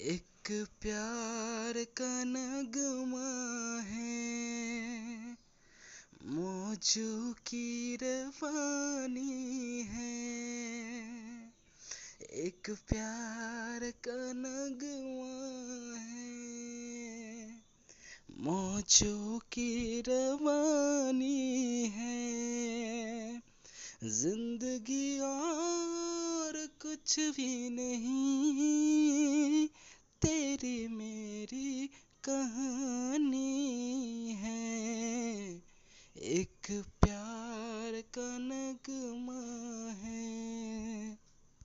एक प्यार का नगमा है। मौजू की रवानी है। एक प्यार का नगमा है। मौजू की रवानी है। ज़िंदगी और कुछ भी नहीं। तेरी मेरी कहानी है। एक प्यार का नगमा